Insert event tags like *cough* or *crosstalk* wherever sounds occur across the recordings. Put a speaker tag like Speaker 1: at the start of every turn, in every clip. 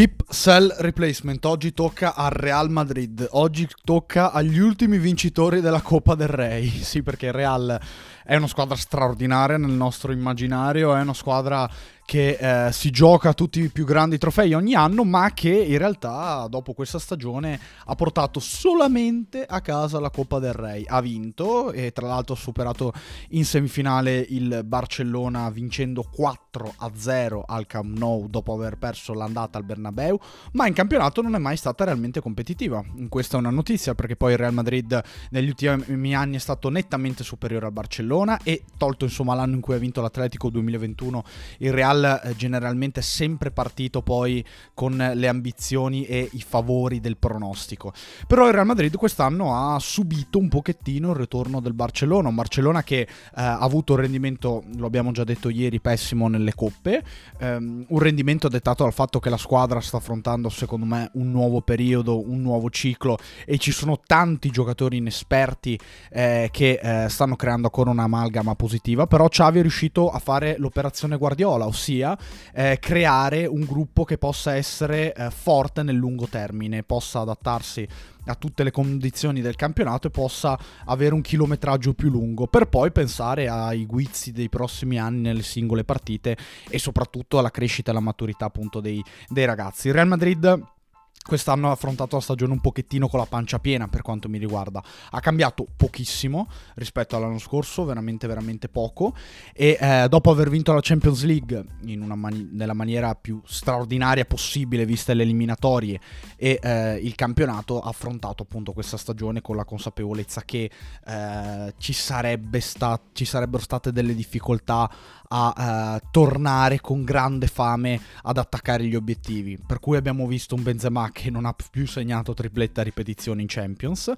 Speaker 1: Keep, sell, replacement. Oggi tocca al Real Madrid. Oggi tocca agli ultimi vincitori della Coppa del Re. Sì, perché il Real è una squadra straordinaria nel nostro immaginario, è una squadra che eh, si gioca tutti i più grandi trofei ogni anno, ma che in realtà dopo questa stagione ha portato solamente a casa la Coppa del Re. Ha vinto e tra l'altro ha superato in semifinale il Barcellona vincendo 4 a 0 al Camp Nou dopo aver perso l'andata al Bernabeu, ma in campionato non è mai stata realmente competitiva. Questa è una notizia perché poi il Real Madrid negli ultimi anni è stato nettamente superiore al Barcellona e tolto insomma l'anno in cui ha vinto l'Atletico 2021, il Real eh, generalmente è sempre partito poi con le ambizioni e i favori del pronostico. Però il Real Madrid quest'anno ha subito un pochettino il ritorno del Barcellona, un Barcellona che eh, ha avuto un rendimento, lo abbiamo già detto ieri, pessimo nelle coppe, ehm, un rendimento dettato dal fatto che la squadra sta affrontando secondo me un nuovo periodo, un nuovo ciclo e ci sono tanti giocatori inesperti eh, che eh, stanno creando ancora un'amalgama positiva, però Xavi è riuscito a fare l'operazione Guardiola, ossia eh, creare un gruppo che possa essere eh, forte nel lungo termine, possa adattarsi a tutte le condizioni del campionato e possa avere un chilometraggio più lungo per poi pensare ai guizzi dei prossimi anni nelle singole partite e soprattutto alla crescita e alla maturità appunto dei, dei ragazzi. Real Madrid Quest'anno ha affrontato la stagione un pochettino con la pancia piena per quanto mi riguarda. Ha cambiato pochissimo rispetto all'anno scorso, veramente veramente poco. E eh, dopo aver vinto la Champions League mani- nella maniera più straordinaria possibile, viste le eliminatorie e eh, il campionato, ha affrontato appunto questa stagione con la consapevolezza che eh, ci, sta- ci sarebbero state delle difficoltà a uh, tornare con grande fame ad attaccare gli obiettivi. Per cui abbiamo visto un Benzema che non ha più segnato tripletta a ripetizione in Champions.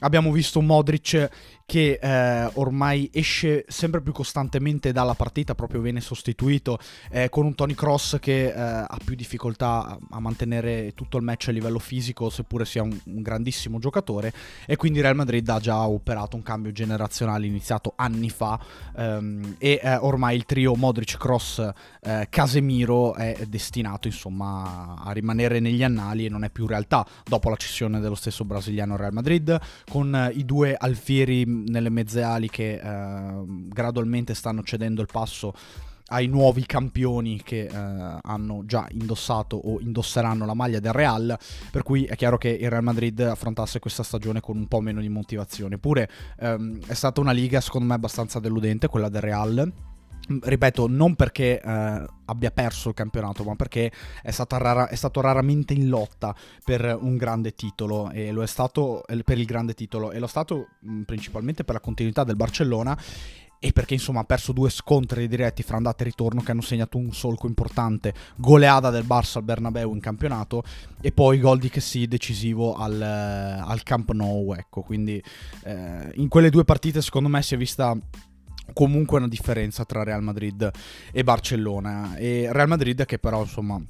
Speaker 1: Abbiamo visto Modric che eh, ormai esce sempre più costantemente dalla partita, proprio viene sostituito eh, con un Tony Cross che eh, ha più difficoltà a mantenere tutto il match a livello fisico, seppure sia un, un, grandissimo giocatore. E quindi Real Madrid ha già operato un cambio generazionale iniziato anni fa ehm, e eh, ormai il trio Modric, Cross, eh, Casemiro è destinato insomma a rimanere negli annali e non è più realtà dopo la cessione dello stesso brasiliano Real Madrid con eh, i due alfieri nelle mezze ali che eh, gradualmente stanno cedendo il passo ai nuovi campioni che eh, hanno già indossato o indosseranno la maglia del Real, per cui è chiaro che il Real Madrid affrontasse questa stagione con un po' meno di motivazione. Eppure ehm, è stata una liga secondo me abbastanza deludente quella del Real ripeto, non perché eh, abbia perso il campionato, ma perché è, rara, è, stato raramente in lotta per un grande titolo e lo è stato per il grande titolo. E lo è stato principalmente per la continuità del Barcellona e perché insomma ha perso due scontri diretti fra andata e ritorno che hanno segnato un solco importante, goleada del Barça al Bernabeu in campionato e poi gol di Kessi decisivo al, al Camp Nou, ecco, quindi eh, in quelle due partite secondo me si è vista comunque una differenza tra Real Madrid e Barcellona. E Real Madrid che però insomma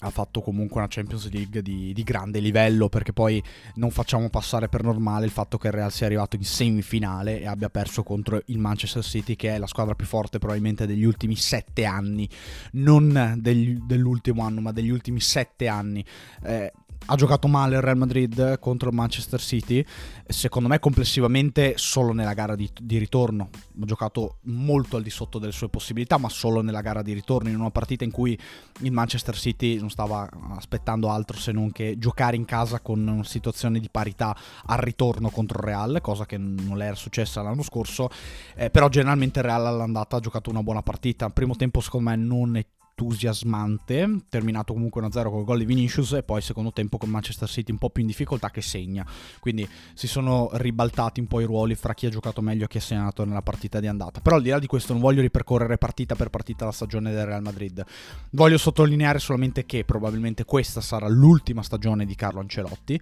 Speaker 1: ha fatto comunque una Champions League di, di, grande livello perché poi non facciamo passare per normale il fatto che il Real sia arrivato in semifinale e abbia perso contro il Manchester City che è la squadra più forte probabilmente degli ultimi sette anni non degli, dell'ultimo anno ma degli ultimi sette anni eh, ha giocato male il Real Madrid contro il Manchester City, secondo me complessivamente solo nella gara di, di, ritorno, ha giocato molto al di sotto delle sue possibilità, ma solo nella gara di ritorno, in una partita in cui il Manchester City non stava aspettando altro se non che giocare in casa con una situazione di parità al ritorno contro il Real, cosa che non le era successa l'anno scorso, eh, però generalmente il Real all'andata ha giocato una buona partita, primo tempo secondo me non è entusiasmante, terminato comunque 1-0 con il gol di Vinicius e poi secondo tempo con Manchester City un po' più in difficoltà che segna. Quindi si sono ribaltati un po' i ruoli fra chi ha giocato meglio e chi ha segnato nella partita di andata. Però al di là di questo non voglio ripercorrere partita per partita la stagione del Real Madrid. Voglio sottolineare solamente che probabilmente questa sarà l'ultima stagione di Carlo Ancelotti.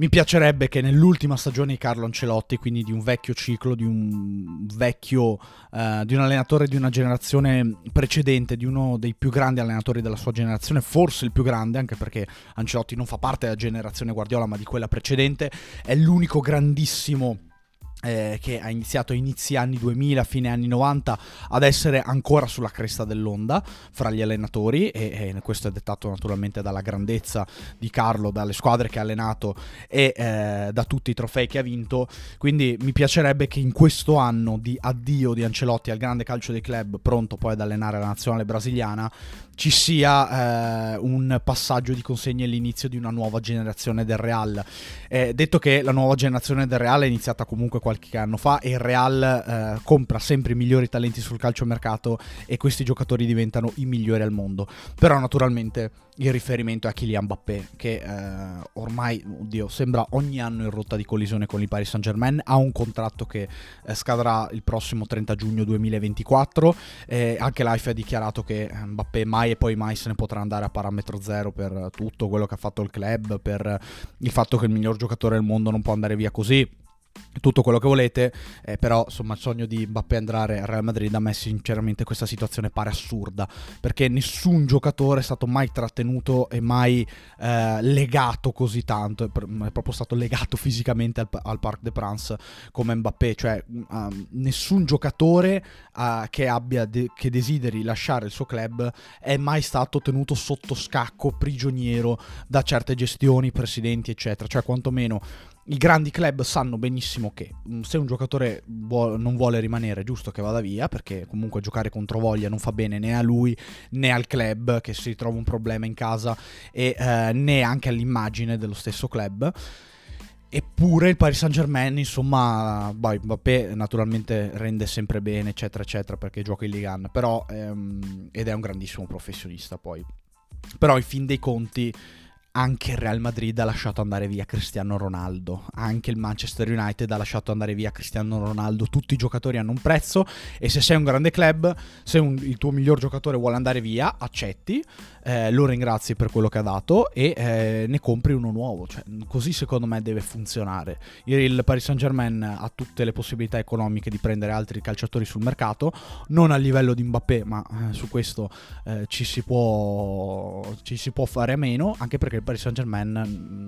Speaker 1: Mi piacerebbe che nell'ultima stagione di Carlo Ancelotti, quindi di un vecchio ciclo, di un vecchio, uh, di un allenatore di una generazione precedente, di uno dei più grandi allenatori della sua generazione, forse il più grande, anche perché Ancelotti non fa parte della generazione Guardiola, ma di quella precedente, è l'unico grandissimo eh, che ha iniziato a inizi anni 2000, fine anni 90 ad essere ancora sulla cresta dell'onda fra gli allenatori e, e questo è dettato naturalmente dalla grandezza di Carlo, dalle squadre che ha allenato e eh, da tutti i trofei che ha vinto, quindi mi piacerebbe che in questo anno di addio di Ancelotti al grande calcio dei club, pronto poi ad allenare la nazionale brasiliana, ci sia eh, un passaggio di consegne all'inizio di una nuova generazione del Real. Eh, detto che la nuova generazione del Real è iniziata comunque qualche anno fa e il Real eh, compra sempre i migliori talenti sul calciomercato e questi giocatori diventano i migliori al mondo. Però naturalmente il riferimento è a Kylian Mbappé che eh, ormai, oddio, sembra ogni anno in rotta di collisione con il Paris Saint-Germain, ha un contratto che eh, scadrà il prossimo 30 giugno 2024, anche l'AIF ha dichiarato che eh, Mbappé mai e poi mai se ne potrà andare a parametro zero per tutto quello che ha fatto il club, per il fatto che il miglior giocatore del mondo non può andare via così tutto quello che volete, eh, però insomma il sogno di Mbappé andare al Real Madrid a me sinceramente questa situazione pare assurda, perché nessun giocatore è stato mai trattenuto e mai eh, legato così tanto, è, proprio stato legato fisicamente al, al Parc des Princes come Mbappé, cioè uh, nessun giocatore uh, che, abbia de- che desideri lasciare il suo club è mai stato tenuto sotto scacco, prigioniero da certe gestioni, presidenti eccetera, cioè quantomeno i grandi club sanno benissimo che mm, se un giocatore vuole, non vuole rimanere, giusto che vada via, perché comunque giocare contro voglia non fa bene né a lui né al club che si trova un problema in casa e eh, né anche all'immagine dello stesso club. Eppure il Paris Saint Germain, insomma, boh, Mbappé naturalmente rende sempre bene, eccetera, eccetera, perché gioca in Ligue 1, però, ehm, ed è un grandissimo professionista poi. Però in fin dei conti anche il Real Madrid ha lasciato andare via Cristiano Ronaldo, anche il Manchester United ha lasciato andare via Cristiano Ronaldo, tutti i giocatori hanno un prezzo e se sei un grande club, se un, il tuo miglior giocatore vuole andare via, accetti, eh, lo ringrazi per quello che ha dato e eh, ne compri uno nuovo, cioè, così secondo me deve funzionare. Il Paris Saint Germain ha tutte le possibilità economiche di prendere altri calciatori sul mercato, non a livello di Mbappé, ma eh, su questo eh, ci si, può, ci si può fare a meno, anche perché il Paris Saint Germain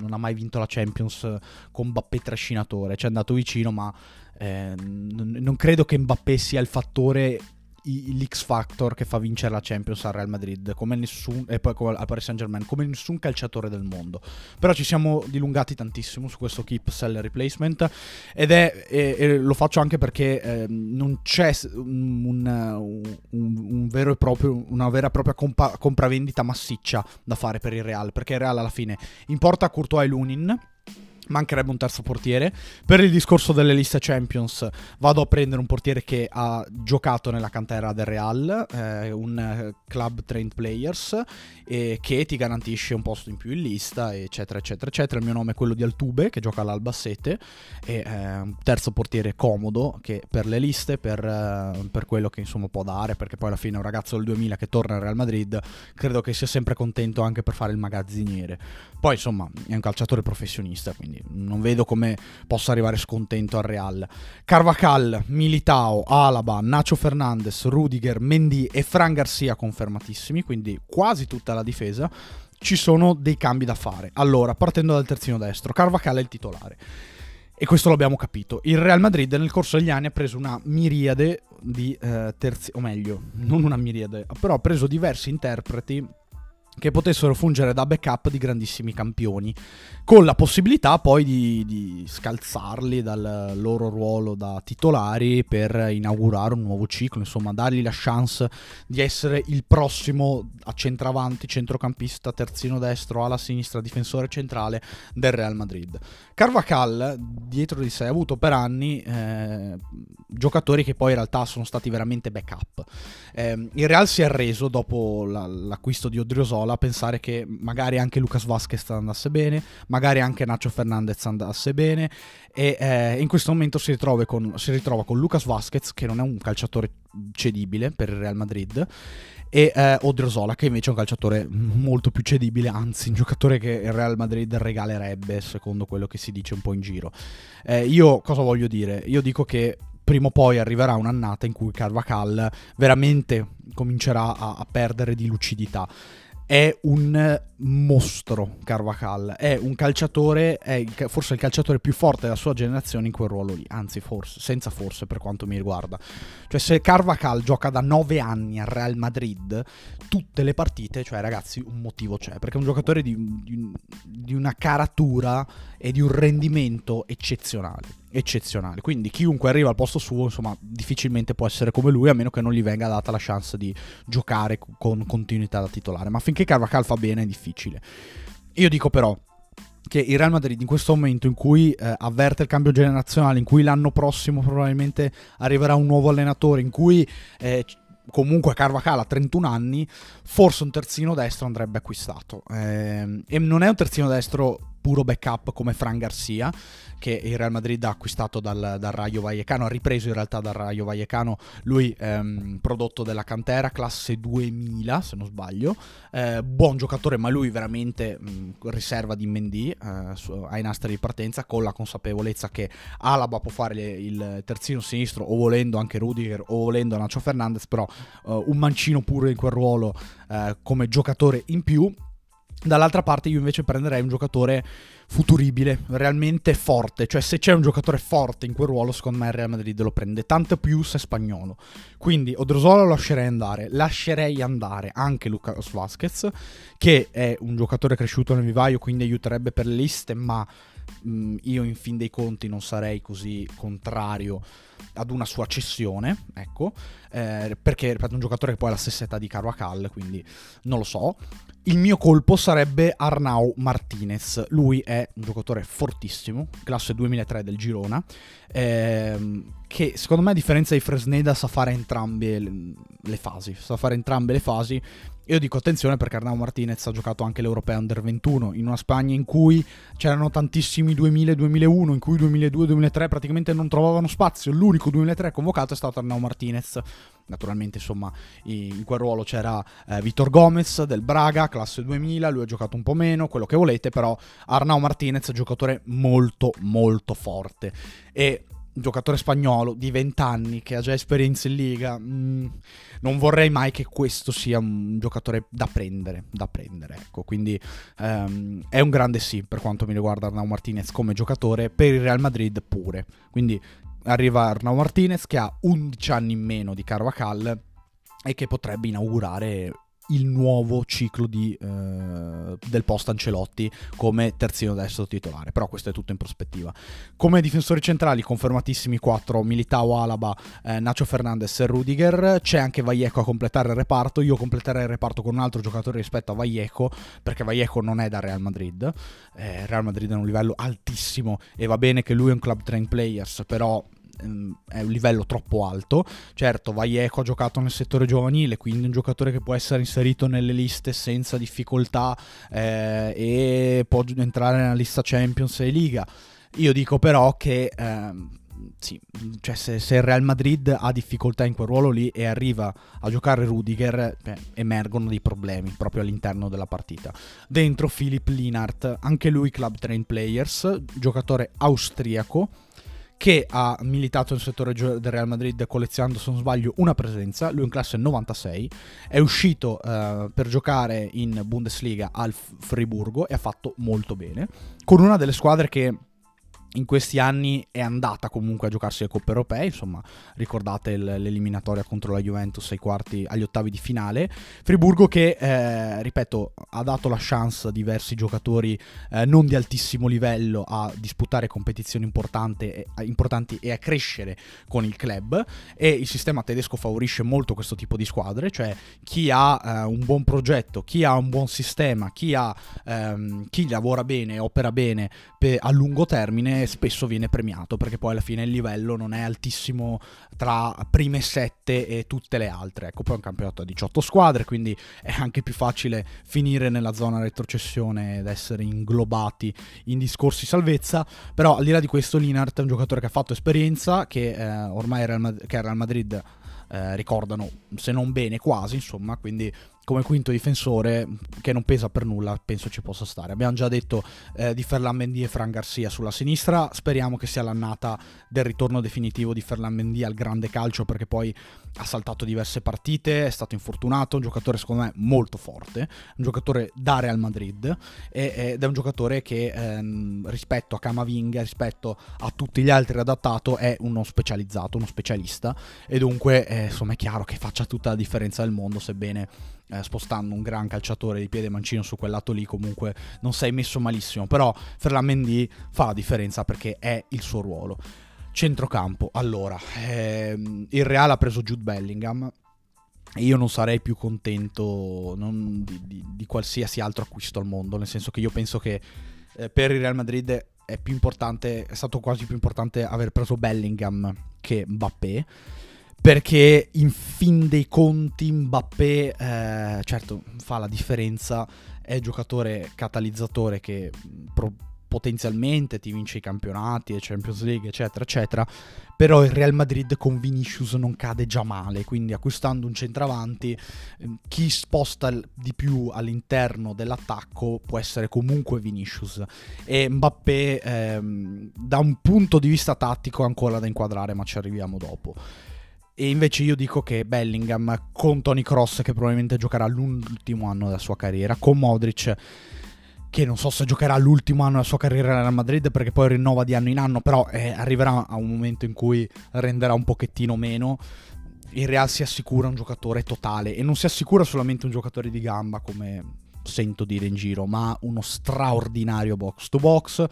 Speaker 1: non ha mai vinto la Champions con Mbappé trascinatore, ci è andato vicino ma eh, non credo che Mbappé sia il fattore l'X Factor che fa vincere la Champions al Real Madrid come nessun, e poi al Paris Saint Germain come nessun calciatore del mondo. Però ci siamo dilungati tantissimo su questo keep sell replacement ed è e, e lo faccio anche perché eh, non c'è un, un, un, vero e proprio, una vera e propria compa- compravendita massiccia da fare per il Real perché il Real alla fine importa Courtois e Lunin mancherebbe un terzo portiere. Per il discorso delle liste Champions vado a prendere un portiere che ha giocato nella cantera del Real, eh, un eh, club trained players, e che ti garantisce un posto in più in lista, eccetera, eccetera, eccetera. Il mio nome è quello di Altube, che gioca all'Albassete, e eh, un terzo portiere comodo che per le liste, per, eh, per, quello che insomma può dare, perché poi alla fine un ragazzo del 2000 che torna al Real Madrid, credo che sia sempre contento anche per fare il magazziniere. Poi insomma è un calciatore professionista, quindi non vedo come possa arrivare scontento al Real. Carvacal, Militao, Alaba, Nacho Fernandez, Rudiger, Mendy e Fran Garcia confermatissimi, quindi quasi tutta la difesa. Ci sono dei cambi da fare. Allora, partendo dal terzino destro, Carvacal è il titolare. E questo l'abbiamo capito. Il Real Madrid nel corso degli anni ha preso una miriade di eh, terzi, o meglio, non una miriade, però ha preso diversi interpreti che potessero fungere da backup di grandissimi campioni, con la possibilità poi di, di, scalzarli dal loro ruolo da titolari per inaugurare un nuovo ciclo, insomma dargli la chance di essere il prossimo a centravanti, centrocampista, terzino destro, alla sinistra, difensore centrale del Real Madrid. Carvacal dietro di sé ha avuto per anni eh, giocatori che poi in realtà sono stati veramente backup. Eh, il Real si è arreso dopo la, l'acquisto di Odriozola a pensare che magari anche Lucas Vasquez andasse bene, magari anche Nacho Fernandez andasse bene e eh, in questo momento si, con, si ritrova con Lucas Vasquez che non è un calciatore cedibile per il Real Madrid e eh, Odriozola che invece è un calciatore molto più cedibile, anzi un giocatore che il Real Madrid regalerebbe secondo quello che si dice un po' in giro. Eh, io cosa voglio dire? Io dico che prima o poi arriverà un'annata in cui Carvacal veramente comincerà a, a perdere di lucidità è un mostro Carvajal, è un calciatore, è forse il calciatore più forte della sua generazione in quel ruolo lì, anzi forse, senza forse per quanto mi riguarda. Cioè se Carvajal gioca da 9 anni al Real Madrid, tutte le partite, cioè ragazzi un motivo c'è, perché è un giocatore di, di, di una caratura e di un rendimento eccezionale eccezionale. Quindi chiunque arriva al posto suo, insomma, difficilmente può essere come lui, a meno che non gli venga data la chance di giocare con continuità da titolare. Ma finché Carvajal fa bene è difficile. Io dico però che il Real Madrid in questo momento in cui eh, avverte il cambio generazionale, in cui l'anno prossimo probabilmente arriverà un nuovo allenatore, in cui eh, comunque Carvajal ha 31 anni, forse un terzino destro andrebbe acquistato. Eh, e non è un terzino destro puro backup come Fran Garcia, che il Real Madrid ha acquistato dal, dal Rayo Vallecano, ha ripreso in realtà dal Rayo Vallecano, lui ehm, prodotto della cantera, classe 2000 se non sbaglio, eh, buon giocatore ma lui veramente mh, riserva di Mendy eh, ai nastri di partenza con la consapevolezza che Alaba può fare il terzino sinistro o volendo anche Rudiger o volendo Nacho Fernandez, però eh, un mancino pure in quel ruolo eh, come giocatore in più Dall'altra parte io invece prenderei un giocatore futuribile, realmente forte, cioè se c'è un giocatore forte in quel ruolo secondo me il Real Madrid lo prende, tanto più se è spagnolo. Quindi Odrozola lo lascerei andare, lascerei andare anche Lucas Vasquez che è un giocatore cresciuto nel vivaio quindi aiuterebbe per le liste ma mh, mm, io in fin dei conti non sarei così contrario ad una sua cessione, ecco, eh, perché ripeto un giocatore che poi ha la stessa età di Carvajal, quindi non lo so. Il mio colpo sarebbe Arnau Martinez. Lui è un giocatore fortissimo, classe 2003 del Girona, ehm, che secondo me a differenza di Fresneda sa fare entrambe le fasi, sa fare entrambe le fasi io dico attenzione perché Arnau Martinez ha giocato anche l'Europeo Under 21 in una Spagna in cui c'erano tantissimi 2000-2001, in cui 2002-2003 praticamente non trovavano spazio. L'unico 2003 convocato è stato Arnau Martinez. Naturalmente, insomma, in quel ruolo c'era eh, Vitor Gomez del Braga, classe 2000, lui ha giocato un po' meno, quello che volete, però Arnau Martinez è giocatore molto molto forte e giocatore spagnolo di 20 anni che ha già esperienza in Liga, mh, mm, non vorrei mai che questo sia un giocatore da prendere, da prendere, ecco, quindi um, è un grande sì per quanto mi riguarda Arnau Martinez come giocatore, per il Real Madrid pure, quindi arriva Arnau Martinez che ha 11 anni in meno di Carvajal e che potrebbe inaugurare il nuovo ciclo di, eh, del post Ancelotti come terzino destro titolare, però questo è tutto in prospettiva. Come difensori centrali confermatissimi 4 Militao, Alaba, eh, Nacho Fernandez e Rudiger, c'è anche Vallejo a completare il reparto, io completerei il reparto con un altro giocatore rispetto a Vallejo, perché Vallejo non è da Real Madrid, eh, Real Madrid è un livello altissimo e va bene che lui è un club train players, però è un livello troppo alto. Certo, Vallejo ha giocato nel settore giovanile, quindi un giocatore che può essere inserito nelle liste senza difficoltà eh, e può entrare nella lista Champions e Liga. Io dico però che ehm, sì, cioè se, se, il Real Madrid ha difficoltà in quel ruolo lì e arriva a giocare Rudiger, beh, emergono dei problemi proprio all'interno della partita. Dentro Philip Linart, anche lui club train players, giocatore austriaco che ha militato nel settore del Real Madrid collezionando, se non sbaglio, una presenza. Lui in classe 96, è uscito uh, per giocare in Bundesliga al Friburgo e ha fatto molto bene. Con una delle squadre che in questi anni è andata comunque a giocarsi le coppe europee, insomma ricordate l'eliminatoria contro la Juventus ai quarti, agli ottavi di finale, Friburgo che, eh, ripeto, ha dato la chance a diversi giocatori eh, non di altissimo livello a disputare competizioni importanti, importanti e a crescere con il club. E il sistema tedesco favorisce molto questo tipo di squadre, cioè chi ha eh, un buon progetto, chi ha un buon sistema, chi, ha, ehm, chi lavora bene, opera bene per, a lungo termine, spesso viene premiato perché poi alla fine il livello non è altissimo tra prime sette e tutte le altre. Ecco, poi è un campionato a 18 squadre, quindi è anche più facile finire nella zona retrocessione ed essere inglobati in discorsi salvezza. Però al di là di questo, Linart è un giocatore che ha fatto esperienza, che eh, ormai Real Madrid, Madrid eh, ricordano, se non bene, quasi, insomma, quindi come quinto difensore che non pesa per nulla, penso ci possa stare. Abbiamo già detto eh, di Ferland Mendy e Fran Garcia sulla sinistra, speriamo che sia l'annata del ritorno definitivo di Ferland Mendy al grande calcio perché poi ha saltato diverse partite, è stato infortunato, un giocatore secondo me molto forte, un giocatore da Real Madrid ed è un giocatore che ehm, rispetto a Camavinga, rispetto a tutti gli altri adattato è uno specializzato, uno specialista e dunque eh, insomma è chiaro che faccia tutta la differenza del mondo sebbene eh, spostando un gran calciatore di piede mancino su quel lato lì comunque non sei messo malissimo, però Ferland fa la differenza perché è il suo ruolo. Centrocampo, allora, ehm, il Real ha preso Jude Bellingham io non sarei più contento di, di, di, qualsiasi altro acquisto al mondo, nel senso che io penso che eh, per il Real Madrid è è stato quasi più importante aver preso Bellingham che Mbappé perché in fin dei conti Mbappé, eh, certo, fa la differenza, è giocatore catalizzatore che pro- potenzialmente ti vince i campionati, Champions League, eccetera, eccetera, però il Real Madrid con Vinicius non cade già male, quindi acquistando un centravanti, chi sposta di più all'interno dell'attacco può essere comunque Vinicius e Mbappé ehm, da un punto di vista tattico ancora da inquadrare, ma ci arriviamo dopo. E invece io dico che Bellingham con Tony Cross, che probabilmente giocherà l'ultimo anno della sua carriera, con Modric, che non so se giocherà l'ultimo anno della sua carriera nella Madrid perché poi rinnova di anno in anno, però eh, arriverà a un momento in cui renderà un pochettino meno. Il Real si assicura un giocatore totale e non si assicura solamente un giocatore di gamba come sento dire in giro, ma uno straordinario box to box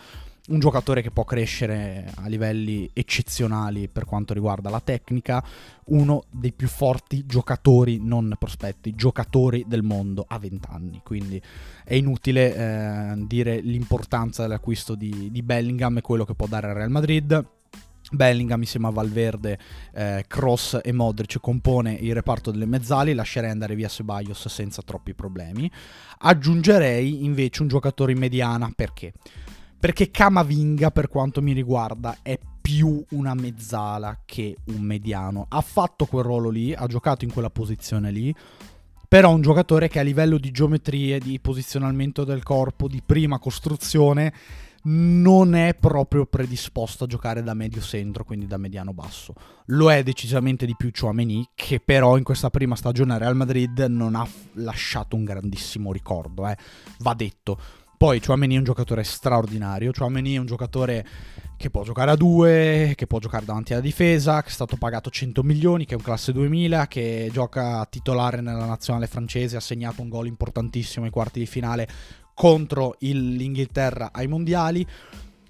Speaker 1: un giocatore che può crescere a livelli eccezionali per quanto riguarda la tecnica, uno dei più forti giocatori, non prospetti, giocatori del mondo a 20 anni. Quindi è inutile eh, dire l'importanza dell'acquisto di, di Bellingham e quello che può dare al Real Madrid. Bellingham insieme a Valverde, eh, Cross e Modric compone il reparto delle mezzali, lascerei andare via Ceballos senza troppi problemi. Aggiungerei invece un giocatore in mediana, perché? Perché Camavinga, per quanto mi riguarda, è più una mezzala che un mediano. Ha fatto quel ruolo lì, ha giocato in quella posizione lì. Però un giocatore che a livello di geometrie, di posizionamento del corpo, di prima costruzione, non è proprio predisposto a giocare da medio centro, quindi da mediano basso. Lo è decisamente di più Chouameni, che però in questa prima stagione a Real Madrid non ha lasciato un grandissimo ricordo, eh. va detto poi Chouameni è un giocatore straordinario, Chouameni è un giocatore che può giocare a due, che può giocare davanti alla difesa, che è stato pagato 100 milioni, che è un classe 2000, che gioca titolare nella nazionale francese, ha segnato un gol importantissimo ai quarti di finale contro il, l'Inghilterra ai mondiali.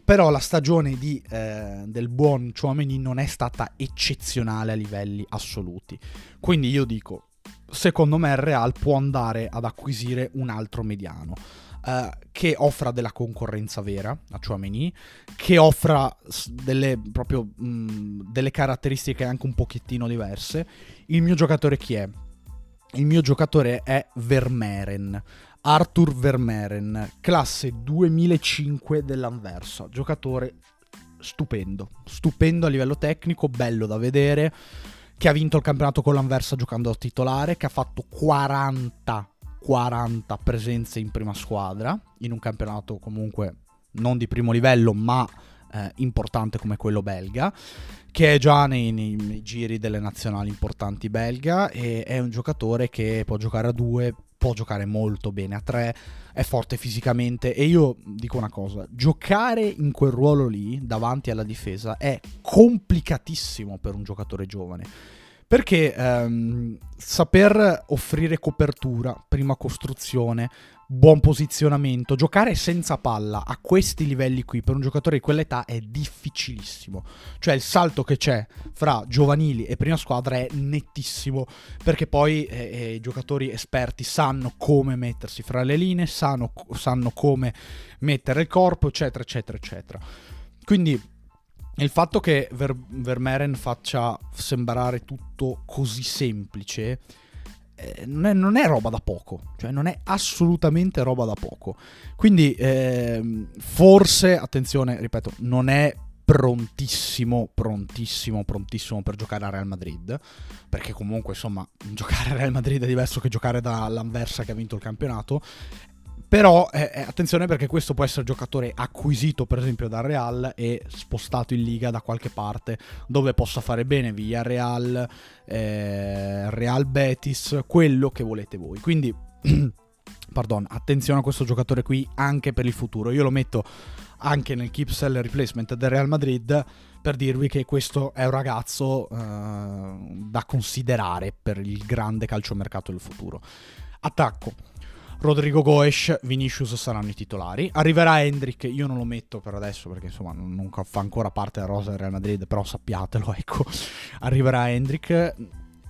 Speaker 1: Però la stagione di, eh, del buon Chouameni non è stata eccezionale a livelli assoluti. Quindi io dico, secondo me il Real può andare ad acquisire un altro mediano uh, che offra della concorrenza vera a Chouameni, che offra delle, proprio, mh, delle caratteristiche anche un pochettino diverse. Il mio giocatore chi è? Il mio giocatore è Vermeeren. Arthur Vermeeren, classe 2005 dell'Anversa, giocatore stupendo, stupendo a livello tecnico, bello da vedere, che ha vinto il campionato con l'Anversa giocando a titolare, che ha fatto 40 40 presenze in prima squadra, in un campionato comunque non di primo livello, ma eh, importante come quello belga, che è già nei, nei, nei, giri delle nazionali importanti belga e è un giocatore che può giocare a due, può giocare molto bene a tre, è forte fisicamente. E io dico una cosa, giocare in quel ruolo lì davanti alla difesa è complicatissimo per un giocatore giovane perché ehm, saper offrire copertura, prima costruzione, buon posizionamento, giocare senza palla a questi livelli qui per un giocatore di quell'età è difficilissimo. Cioè il salto che c'è fra giovanili e prima squadra è nettissimo perché poi eh, eh, i giocatori esperti sanno come mettersi fra le linee, sanno, sanno come mettere il corpo, eccetera, eccetera, eccetera. Quindi il fatto che Ver- Vermeeren faccia sembrare tutto così semplice eh, non, è, non, è, roba da poco, cioè non è assolutamente roba da poco. Quindi eh, forse, attenzione, ripeto, non è prontissimo, prontissimo, prontissimo per giocare a Real Madrid, perché comunque insomma giocare a Real Madrid è diverso che giocare dall'Anversa che ha vinto il campionato. Però eh, eh, attenzione perché questo può essere giocatore acquisito per esempio dal Real e spostato in liga da qualche parte dove possa fare bene via Real, eh, Real Betis, quello che volete voi. Quindi *clears throat* pardon, attenzione a questo giocatore qui anche per il futuro. Io lo metto anche nel keep sell replacement del Real Madrid per dirvi che questo è un ragazzo uh, da considerare per il grande calciomercato del futuro. Attacco. Rodrigo Goes, Vinicius saranno i titolari. Arriverà Hendrik, io non lo metto per adesso perché insomma non fa ancora parte della rosa del Real Madrid, però sappiatelo, *laughs* ecco. Arriverà Hendrik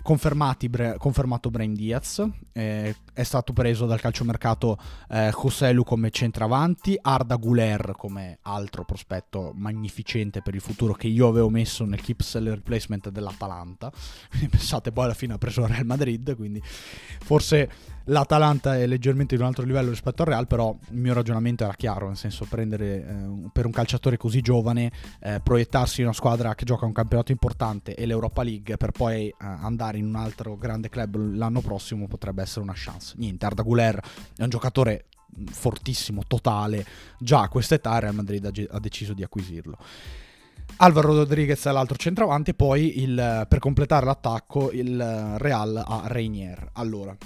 Speaker 1: confermato Brain Diaz, eh, è stato preso dal calciomercato eh, Joselu come centravanti, Arda Guler come altro prospetto magnificente per il futuro che io avevo messo nel keep sell replacement dell'Atalanta, *laughs* pensate poi alla fine ha preso il Real Madrid, quindi forse L'Atalanta è leggermente di un altro livello rispetto al Real, però il mio ragionamento era chiaro, nel senso prendere eh, per un calciatore così giovane, eh, proiettarsi in una squadra che gioca un campionato importante e l'Europa League per poi eh, andare in un altro grande club l'anno prossimo potrebbe essere una chance. Niente, Arda Guler è un giocatore fortissimo, totale, già a quest'età Real Madrid ha, deciso di acquisirlo. Alvaro Rodriguez è l'altro centravanti poi il, per completare l'attacco il Real a Reinier. Allora,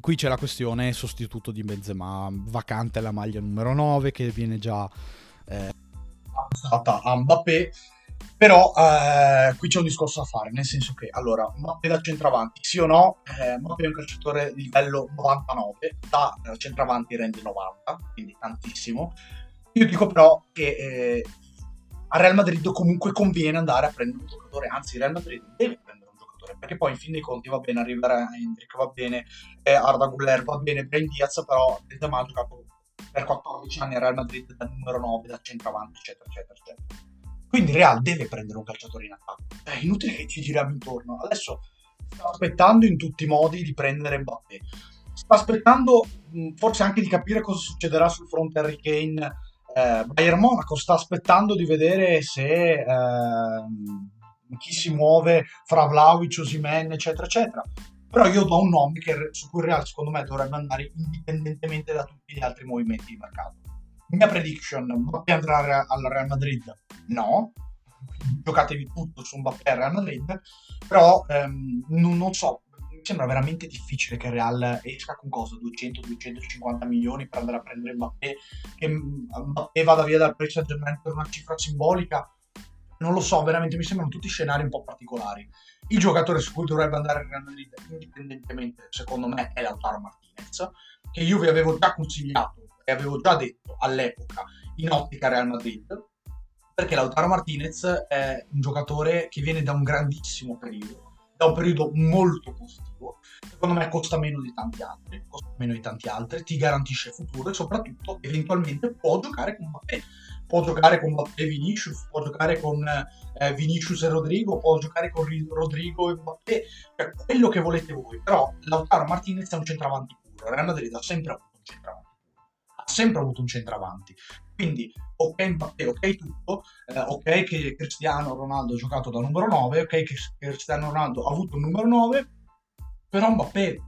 Speaker 1: qui c'è la questione sostituto di Benzema, vacante la maglia numero 9 che viene già
Speaker 2: eh, a Mbappé. Però eh, qui c'è un discorso da fare, nel senso che allora Mbappé da centravanti, sì o no, eh, Mbappé è un calciatore di livello 99, da centravanti rende 90, quindi tantissimo. Io dico però che eh, a Real Madrid comunque conviene andare a prendere un giocatore, anzi Real Madrid deve prendere giocatore, perché poi in fin dei conti va bene arrivare a Hendrik, va bene eh, Arda Guller, va bene Brain Diaz, però Benzema ha giocato per 14 anni a Real Madrid da numero 9, da centravanti, eccetera, eccetera, eccetera. Quindi Real deve prendere un calciatore in attacco. È inutile che ci giriamo intorno. Adesso sta aspettando in tutti i modi di prendere Mbappé. Sta aspettando forse anche di capire cosa succederà sul fronte Harry Kane. Eh, Bayern Monaco sta aspettando di vedere se eh, chi si muove fra Vlaovic, Osimen, eccetera, eccetera. Però io do un nome che, su cui il Real secondo me dovrebbe andare indipendentemente da tutti gli altri movimenti di mercato. Mia prediction, Mbappé andrà al Real Madrid? No, giocatevi tutto su Mbappé al Real Madrid, però ehm, non, non, so, mi sembra veramente difficile che il Real esca con cosa? 200-250 milioni per andare a prendere Mbappé, che Mbappé vada via dal Paris Saint Germain per una cifra simbolica non lo so, veramente mi sembrano tutti scenari un po' particolari. Il giocatore su cui dovrebbe andare il Real Madrid indipendentemente, secondo me, è Lautaro Martinez, che io vi avevo già consigliato e avevo già detto all'epoca in ottica Real Madrid, perché Lautaro Martinez è un giocatore che viene da un grandissimo periodo, da un periodo molto positivo. Secondo me costa meno di tanti altri, costa meno di tanti altri, ti garantisce futuro e soprattutto eventualmente può giocare con Mbappé può giocare con Mbappé e Vinicius, può giocare con eh, Vinicius e Rodrigo, può giocare con Rodrigo e Mbappé, cioè quello che volete voi. Però Lautaro Martinez è un centravanti puro, Real Madrid ha sempre avuto un centravanti sempre avuto un centravanti. Quindi, ok Mbappé, ok tutto, eh, ok che Cristiano Ronaldo ha giocato da numero 9, ok che Cristiano Ronaldo ha avuto un numero 9, però Mbappé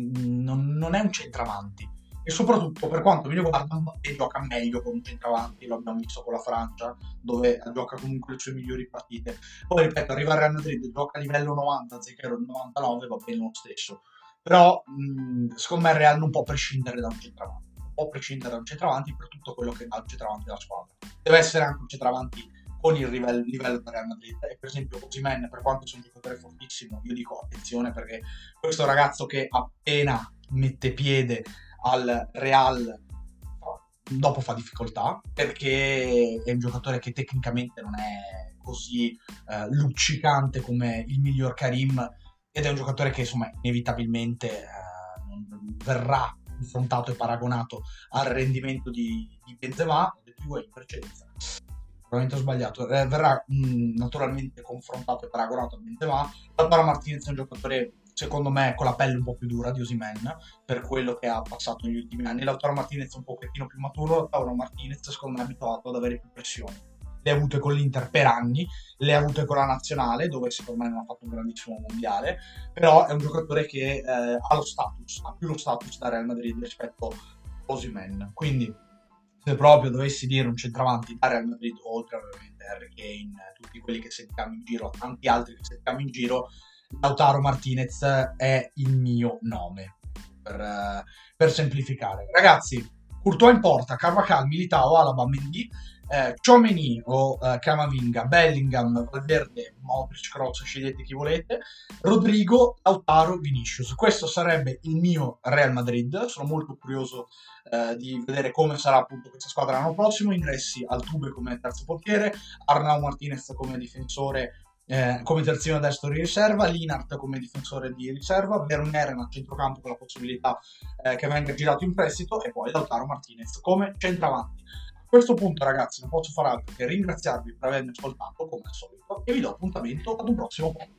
Speaker 2: mm, non, non è un centravanti. E soprattutto per quanto mi riguarda Mbappé gioca meglio con un centravanti, lo abbiamo visto con la Francia dove gioca comunque le sue migliori partite. Poi ripeto arriva a Real Madrid gioca a livello 90 anziché 99 va bene lo stesso. Però mh, secondo me il Real non può prescindere da un centravanti può prescindere da un centravanti per tutto quello che dà il centravanti della squadra. Deve essere anche un centravanti con il livello, livello del Real Madrid. E per esempio Osimen per quanto sia un giocatore fortissimo io dico attenzione perché questo ragazzo che appena mette piede al Real dopo fa difficoltà perché è un giocatore che tecnicamente non è così eh, luccicante come il miglior Karim ed è un giocatore che insomma inevitabilmente eh, verrà confrontato e paragonato al rendimento di, di Benzema di più è in precedenza probabilmente ho sbagliato eh, verrà mh, mm, naturalmente confrontato e paragonato a Benzema Barbara Martinez è un giocatore secondo me con la pelle un po' più dura di Osimen per quello che ha passato negli ultimi anni. Lautaro Martinez è un pochettino più maturo, Lautaro Martinez secondo me è abituato ad avere più pressione. Le ha avute con l'Inter per anni, le ha avute con la nazionale, dove secondo me non ha fatto un grandissimo mondiale, però è un giocatore che eh, ha lo status, ha più lo status da Real Madrid rispetto a Osimen. Quindi, se proprio dovessi dire un centravanti da Real Madrid, oltre ovviamente a Harry Kane, tutti quelli che sentiamo in giro, tanti altri che sentiamo in giro, Lautaro Martinez è il mio nome, per, uh, per semplificare. Ragazzi, Courtois in porta, Carvacal, Militao, Alaba, Mendy, eh, o eh, Camavinga, Bellingham, Valverde, Modric, Kroos, scegliete chi volete, Rodrigo, Lautaro, Vinicius. Questo sarebbe il mio Real Madrid, sono molto curioso eh, di vedere come sarà appunto questa squadra l'anno prossimo, ingressi al Tube come terzo portiere, Arnau Martinez come difensore eh, come terzino destro di riserva, Linart come difensore di riserva, Vermeeren a centrocampo con la possibilità eh, che venga girato in prestito e poi Lautaro Martinez come centravanti. Questo punto ragazzi non posso fare altro che ringraziarvi per avermi ascoltato come al solito e vi do appuntamento ad un prossimo podcast.